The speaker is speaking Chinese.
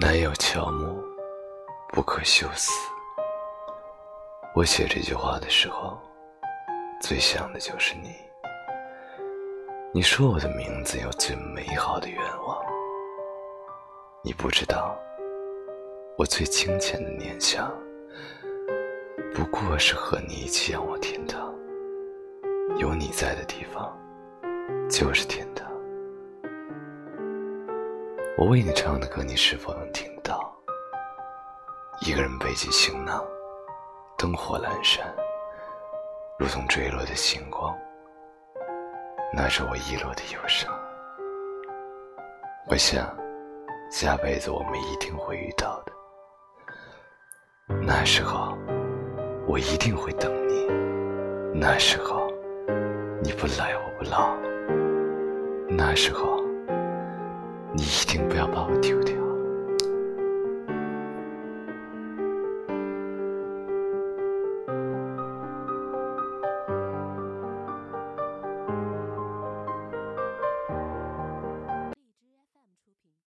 南有乔木，不可休思。我写这句话的时候，最想的就是你。你说我的名字有最美好的愿望，你不知道，我最清浅的念想，不过是和你一起仰望天堂。有你在的地方，就是天堂。我为你唱的歌，你是否能听到？一个人背起行囊，灯火阑珊，如同坠落的星光。那是我遗落的忧伤。我想，下辈子我们一定会遇到的。那时候，我一定会等你。那时候，你不来我不老。那时候。你一定不要把我丢掉。